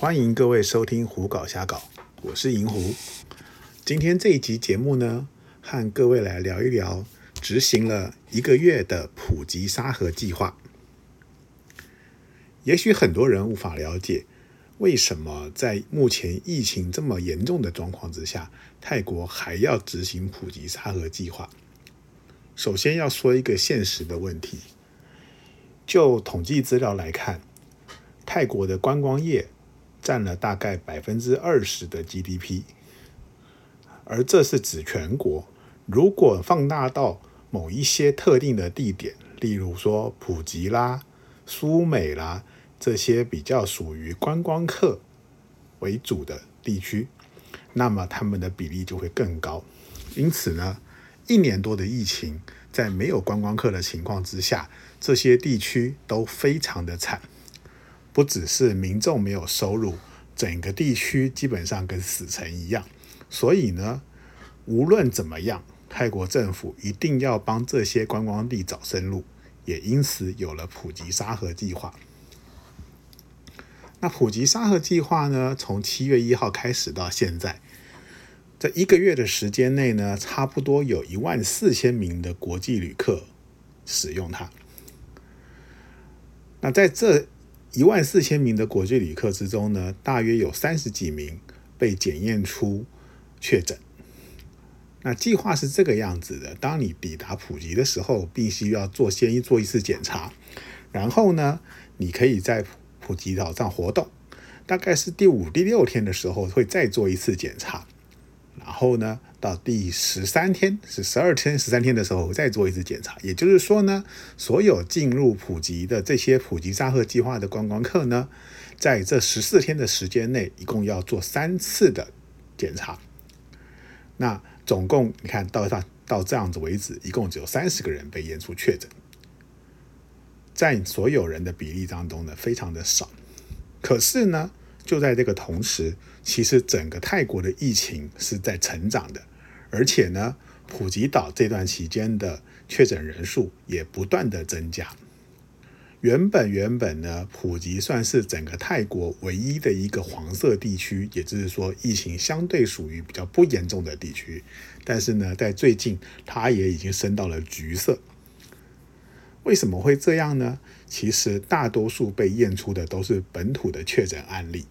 欢迎各位收听《胡搞瞎搞》，我是银狐。今天这一集节目呢，和各位来聊一聊执行了一个月的普及沙盒计划。也许很多人无法了解，为什么在目前疫情这么严重的状况之下，泰国还要执行普及沙盒计划？首先要说一个现实的问题，就统计资料来看，泰国的观光业占了大概百分之二十的 GDP，而这是指全国。如果放大到某一些特定的地点，例如说普吉啦、苏美啦这些比较属于观光客为主的地区，那么他们的比例就会更高。因此呢，一年多的疫情，在没有观光客的情况之下，这些地区都非常的惨。不只是民众没有收入，整个地区基本上跟死城一样。所以呢，无论怎么样，泰国政府一定要帮这些观光地找生路，也因此有了普吉沙盒计划。那普吉沙盒计划呢，从七月一号开始到现在。在一个月的时间内呢，差不多有一万四千名的国际旅客使用它。那在这一万四千名的国际旅客之中呢，大约有三十几名被检验出确诊。那计划是这个样子的：当你抵达普吉的时候，必须要做先做一次检查，然后呢，你可以在普吉岛上活动，大概是第五、第六天的时候会再做一次检查。然后呢，到第十三天是十二天、十三天的时候再做一次检查。也就是说呢，所有进入普吉的这些普吉沙赫计划的观光客呢，在这十四天的时间内，一共要做三次的检查。那总共你看到到到这样子为止，一共只有三十个人被验出确诊，在所有人的比例当中呢，非常的少。可是呢，就在这个同时，其实整个泰国的疫情是在成长的，而且呢，普吉岛这段期间的确诊人数也不断的增加。原本原本呢，普吉算是整个泰国唯一的一个黄色地区，也就是说疫情相对属于比较不严重的地区。但是呢，在最近它也已经升到了橘色。为什么会这样呢？其实大多数被验出的都是本土的确诊案例。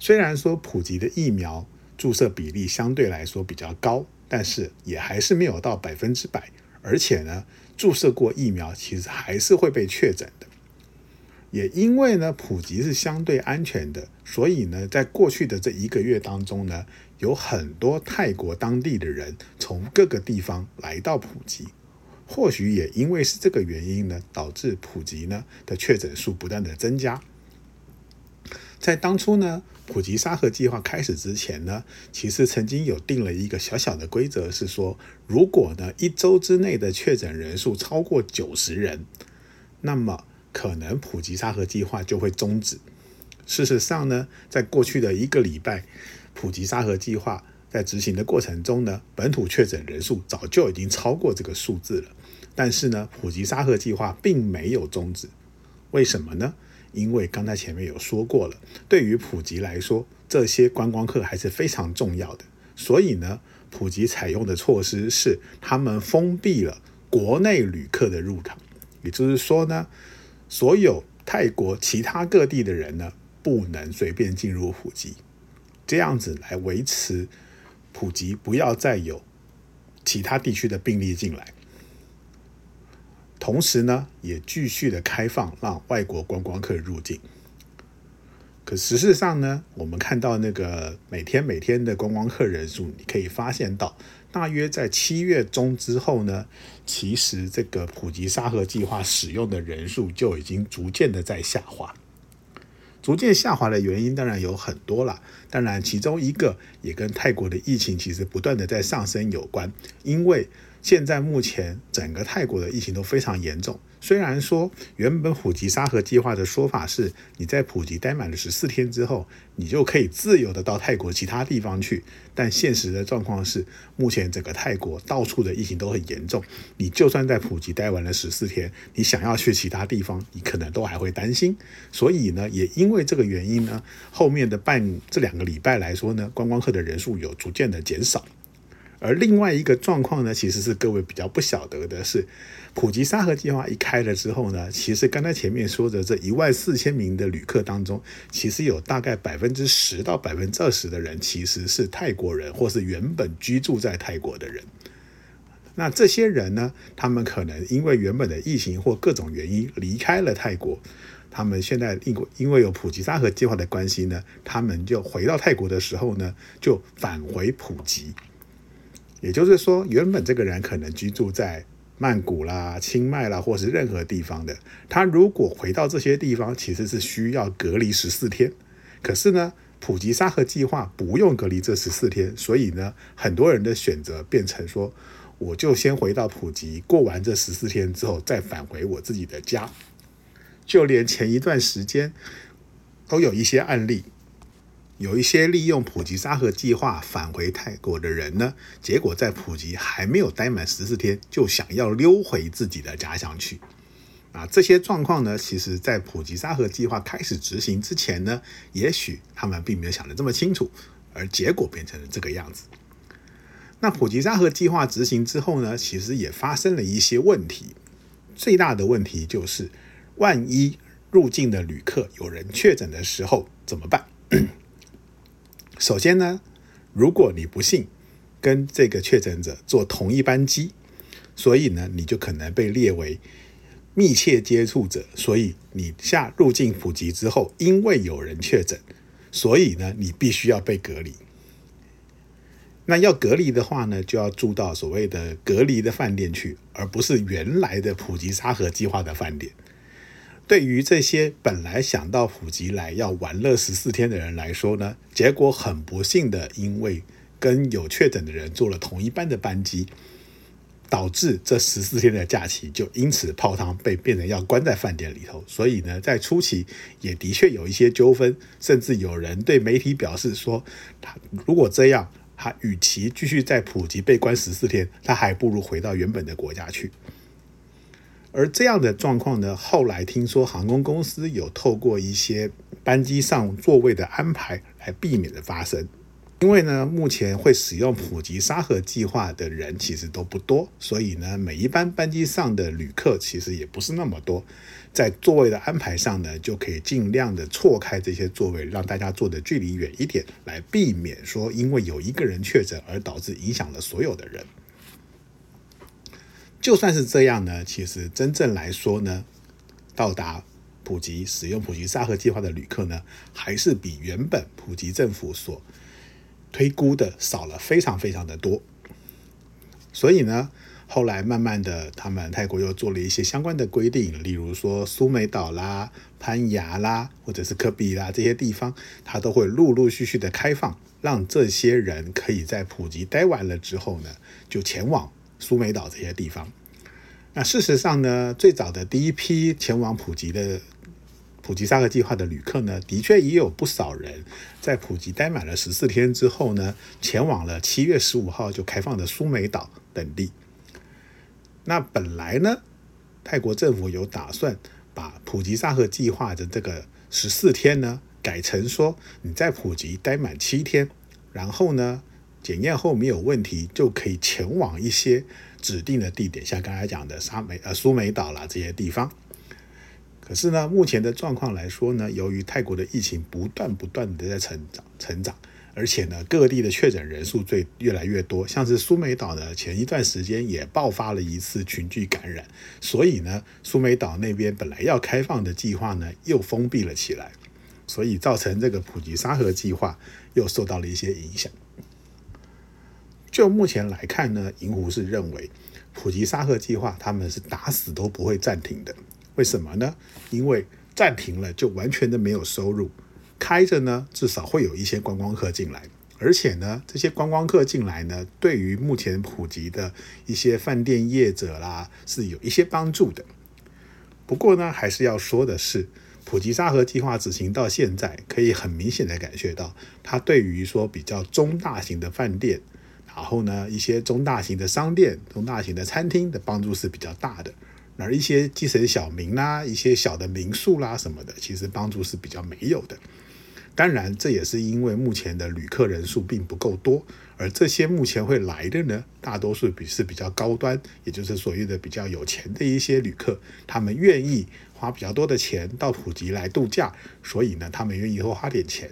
虽然说普吉的疫苗注射比例相对来说比较高，但是也还是没有到百分之百。而且呢，注射过疫苗其实还是会被确诊的。也因为呢，普及是相对安全的，所以呢，在过去的这一个月当中呢，有很多泰国当地的人从各个地方来到普吉。或许也因为是这个原因呢，导致普吉呢的确诊数不断的增加。在当初呢，普吉沙盒计划开始之前呢，其实曾经有定了一个小小的规则，是说，如果呢一周之内的确诊人数超过九十人，那么可能普吉沙盒计划就会终止。事实上呢，在过去的一个礼拜，普吉沙盒计划在执行的过程中呢，本土确诊人数早就已经超过这个数字了。但是呢，普吉沙盒计划并没有终止，为什么呢？因为刚才前面有说过了，对于普吉来说，这些观光客还是非常重要的。所以呢，普吉采用的措施是，他们封闭了国内旅客的入场，也就是说呢，所有泰国其他各地的人呢，不能随便进入普吉，这样子来维持普吉不要再有其他地区的病例进来。同时呢，也继续的开放让外国观光客入境。可事实上呢，我们看到那个每天每天的观光客人数，你可以发现到，大约在七月中之后呢，其实这个普及沙盒计划使用的人数就已经逐渐的在下滑。逐渐下滑的原因当然有很多了，当然其中一个也跟泰国的疫情其实不断的在上升有关，因为。现在目前整个泰国的疫情都非常严重，虽然说原本普吉沙盒计划的说法是，你在普吉待满了十四天之后，你就可以自由的到泰国其他地方去，但现实的状况是，目前整个泰国到处的疫情都很严重，你就算在普吉待完了十四天，你想要去其他地方，你可能都还会担心。所以呢，也因为这个原因呢，后面的半这两个礼拜来说呢，观光客的人数有逐渐的减少。而另外一个状况呢，其实是各位比较不晓得的是，普吉沙河计划一开了之后呢，其实刚才前面说的这一万四千名的旅客当中，其实有大概百分之十到百分之二十的人其实是泰国人，或是原本居住在泰国的人。那这些人呢，他们可能因为原本的疫情或各种原因离开了泰国，他们现在因因为有普吉沙河计划的关系呢，他们就回到泰国的时候呢，就返回普吉。也就是说，原本这个人可能居住在曼谷啦、清迈啦，或是任何地方的，他如果回到这些地方，其实是需要隔离十四天。可是呢，普吉沙河计划不用隔离这十四天，所以呢，很多人的选择变成说，我就先回到普吉，过完这十四天之后，再返回我自己的家。就连前一段时间，都有一些案例。有一些利用普吉沙河计划返回泰国的人呢，结果在普吉还没有待满十四天，就想要溜回自己的家乡去。啊，这些状况呢，其实在普吉沙河计划开始执行之前呢，也许他们并没有想得这么清楚，而结果变成了这个样子。那普吉沙河计划执行之后呢，其实也发生了一些问题。最大的问题就是，万一入境的旅客有人确诊的时候怎么办？首先呢，如果你不幸跟这个确诊者坐同一班机，所以呢，你就可能被列为密切接触者。所以你下入境普及之后，因为有人确诊，所以呢，你必须要被隔离。那要隔离的话呢，就要住到所谓的隔离的饭店去，而不是原来的普吉沙河计划的饭店。对于这些本来想到普吉来要玩乐十四天的人来说呢，结果很不幸的，因为跟有确诊的人坐了同一班的班机，导致这十四天的假期就因此泡汤，被变成要关在饭店里头。所以呢，在初期也的确有一些纠纷，甚至有人对媒体表示说，他如果这样，他与其继续在普吉被关十四天，他还不如回到原本的国家去。而这样的状况呢，后来听说航空公司有透过一些班机上座位的安排来避免的发生。因为呢，目前会使用普吉沙盒计划的人其实都不多，所以呢，每一班班机上的旅客其实也不是那么多。在座位的安排上呢，就可以尽量的错开这些座位，让大家坐的距离远一点，来避免说因为有一个人确诊而导致影响了所有的人。就算是这样呢，其实真正来说呢，到达普吉使用普吉沙盒计划的旅客呢，还是比原本普吉政府所推估的少了非常非常的多。所以呢，后来慢慢的，他们泰国又做了一些相关的规定，例如说苏梅岛啦、攀牙啦，或者是科比啦这些地方，它都会陆陆续续的开放，让这些人可以在普吉待完了之后呢，就前往。苏梅岛这些地方，那事实上呢，最早的第一批前往普吉的普吉沙河计划的旅客呢，的确也有不少人在普吉待满了十四天之后呢，前往了七月十五号就开放的苏梅岛等地。那本来呢，泰国政府有打算把普吉沙河计划的这个十四天呢，改成说你在普吉待满七天，然后呢。检验后没有问题，就可以前往一些指定的地点，像刚才讲的沙美呃苏梅岛啦这些地方。可是呢，目前的状况来说呢，由于泰国的疫情不断不断的在成长成长，而且呢各地的确诊人数最越来越多，像是苏梅岛呢前一段时间也爆发了一次群聚感染，所以呢苏梅岛那边本来要开放的计划呢又封闭了起来，所以造成这个普吉沙河计划又受到了一些影响。就目前来看呢，银湖是认为普吉沙河计划他们是打死都不会暂停的。为什么呢？因为暂停了就完全的没有收入，开着呢至少会有一些观光客进来，而且呢这些观光客进来呢，对于目前普吉的一些饭店业者啦是有一些帮助的。不过呢，还是要说的是，普吉沙河计划执行到现在，可以很明显的感觉到，它对于说比较中大型的饭店，然后呢一些中大型的商店、中大型的餐厅的帮助是比较大的。而一些基层小民啦、一些小的民宿啦什么的，其实帮助是比较没有的。当然，这也是因为目前的旅客人数并不够多，而这些目前会来的呢，大多数比是比较高端，也就是所谓的比较有钱的一些旅客，他们愿意花比较多的钱到普吉来度假，所以呢，他们愿意多花点钱。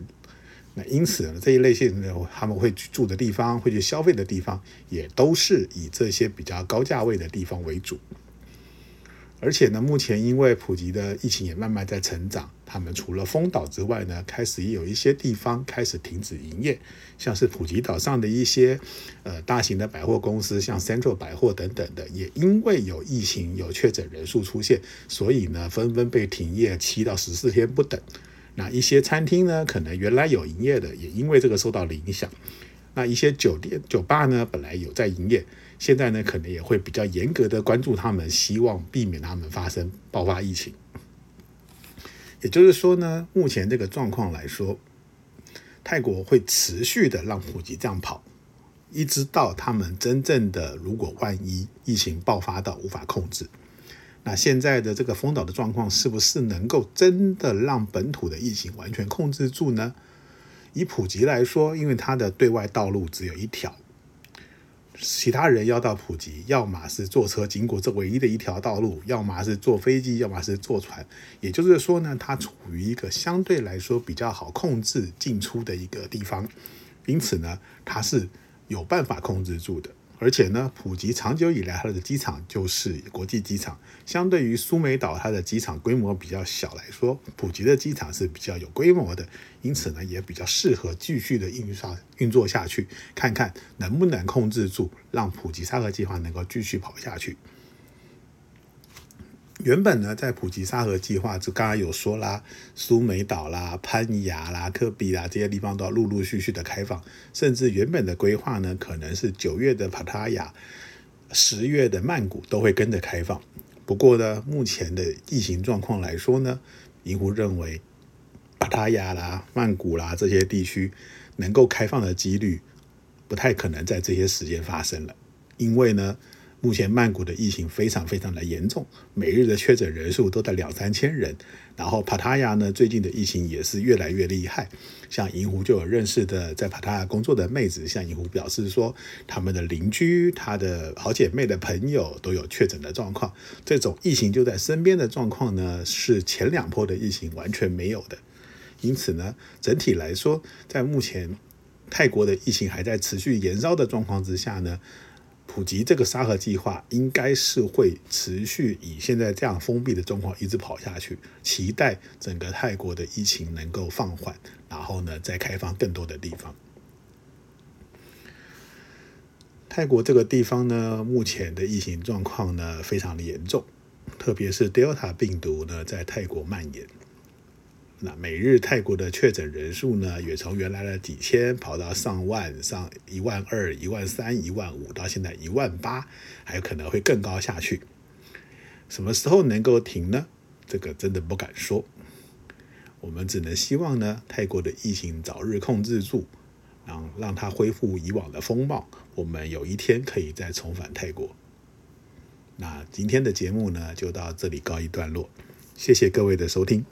那因此呢，这一类型的他们会去住的地方、会去消费的地方，也都是以这些比较高价位的地方为主。而且呢，目前因为普吉的疫情也慢慢在成长，他们除了丰岛之外呢，开始也有一些地方开始停止营业，像是普吉岛上的一些呃大型的百货公司，像 Central 百货等等的，也因为有疫情有确诊人数出现，所以呢纷纷被停业七到十四天不等。那一些餐厅呢，可能原来有营业的，也因为这个受到了影响。那一些酒店酒吧呢，本来有在营业。现在呢，可能也会比较严格的关注他们，希望避免他们发生爆发疫情。也就是说呢，目前这个状况来说，泰国会持续的让普吉这样跑，一直到他们真正的如果万一疫情爆发到无法控制，那现在的这个封岛的状况是不是能够真的让本土的疫情完全控制住呢？以普吉来说，因为它的对外道路只有一条。其他人要到普吉，要么是坐车经过这唯一的一条道路，要么是坐飞机，要么是坐船。也就是说呢，它处于一个相对来说比较好控制进出的一个地方，因此呢，它是有办法控制住的。而且呢，普吉长久以来它的机场就是国际机场，相对于苏梅岛它的机场规模比较小来说，普吉的机场是比较有规模的，因此呢也比较适合继续的运刷运作下去，看看能不能控制住，让普吉沙河计划能够继续跑下去。原本呢，在普吉沙河计划，就刚刚有说啦，苏梅岛啦、攀牙啦、科比啦这些地方都要陆陆续续的开放，甚至原本的规划呢，可能是九月的帕塔亚、十月的曼谷都会跟着开放。不过呢，目前的疫情状况来说呢，银湖认为帕塔亚啦、曼谷啦这些地区能够开放的几率不太可能在这些时间发生了，因为呢。目前曼谷的疫情非常非常的严重，每日的确诊人数都在两三千人。然后帕塔亚呢，最近的疫情也是越来越厉害。像银湖就有认识的在帕塔亚工作的妹子，向银湖表示说，他们的邻居、他的好姐妹的朋友都有确诊的状况。这种疫情就在身边的状况呢，是前两波的疫情完全没有的。因此呢，整体来说，在目前泰国的疫情还在持续延烧的状况之下呢。普及这个沙盒计划应该是会持续以现在这样封闭的状况一直跑下去，期待整个泰国的疫情能够放缓，然后呢再开放更多的地方。泰国这个地方呢，目前的疫情状况呢非常的严重，特别是 Delta 病毒呢在泰国蔓延。那每日泰国的确诊人数呢，也从原来的几千跑到上万、上一万二、一万三、一万五，到现在一万八，还有可能会更高下去。什么时候能够停呢？这个真的不敢说。我们只能希望呢，泰国的疫情早日控制住，让让它恢复以往的风貌，我们有一天可以再重返泰国。那今天的节目呢，就到这里告一段落，谢谢各位的收听。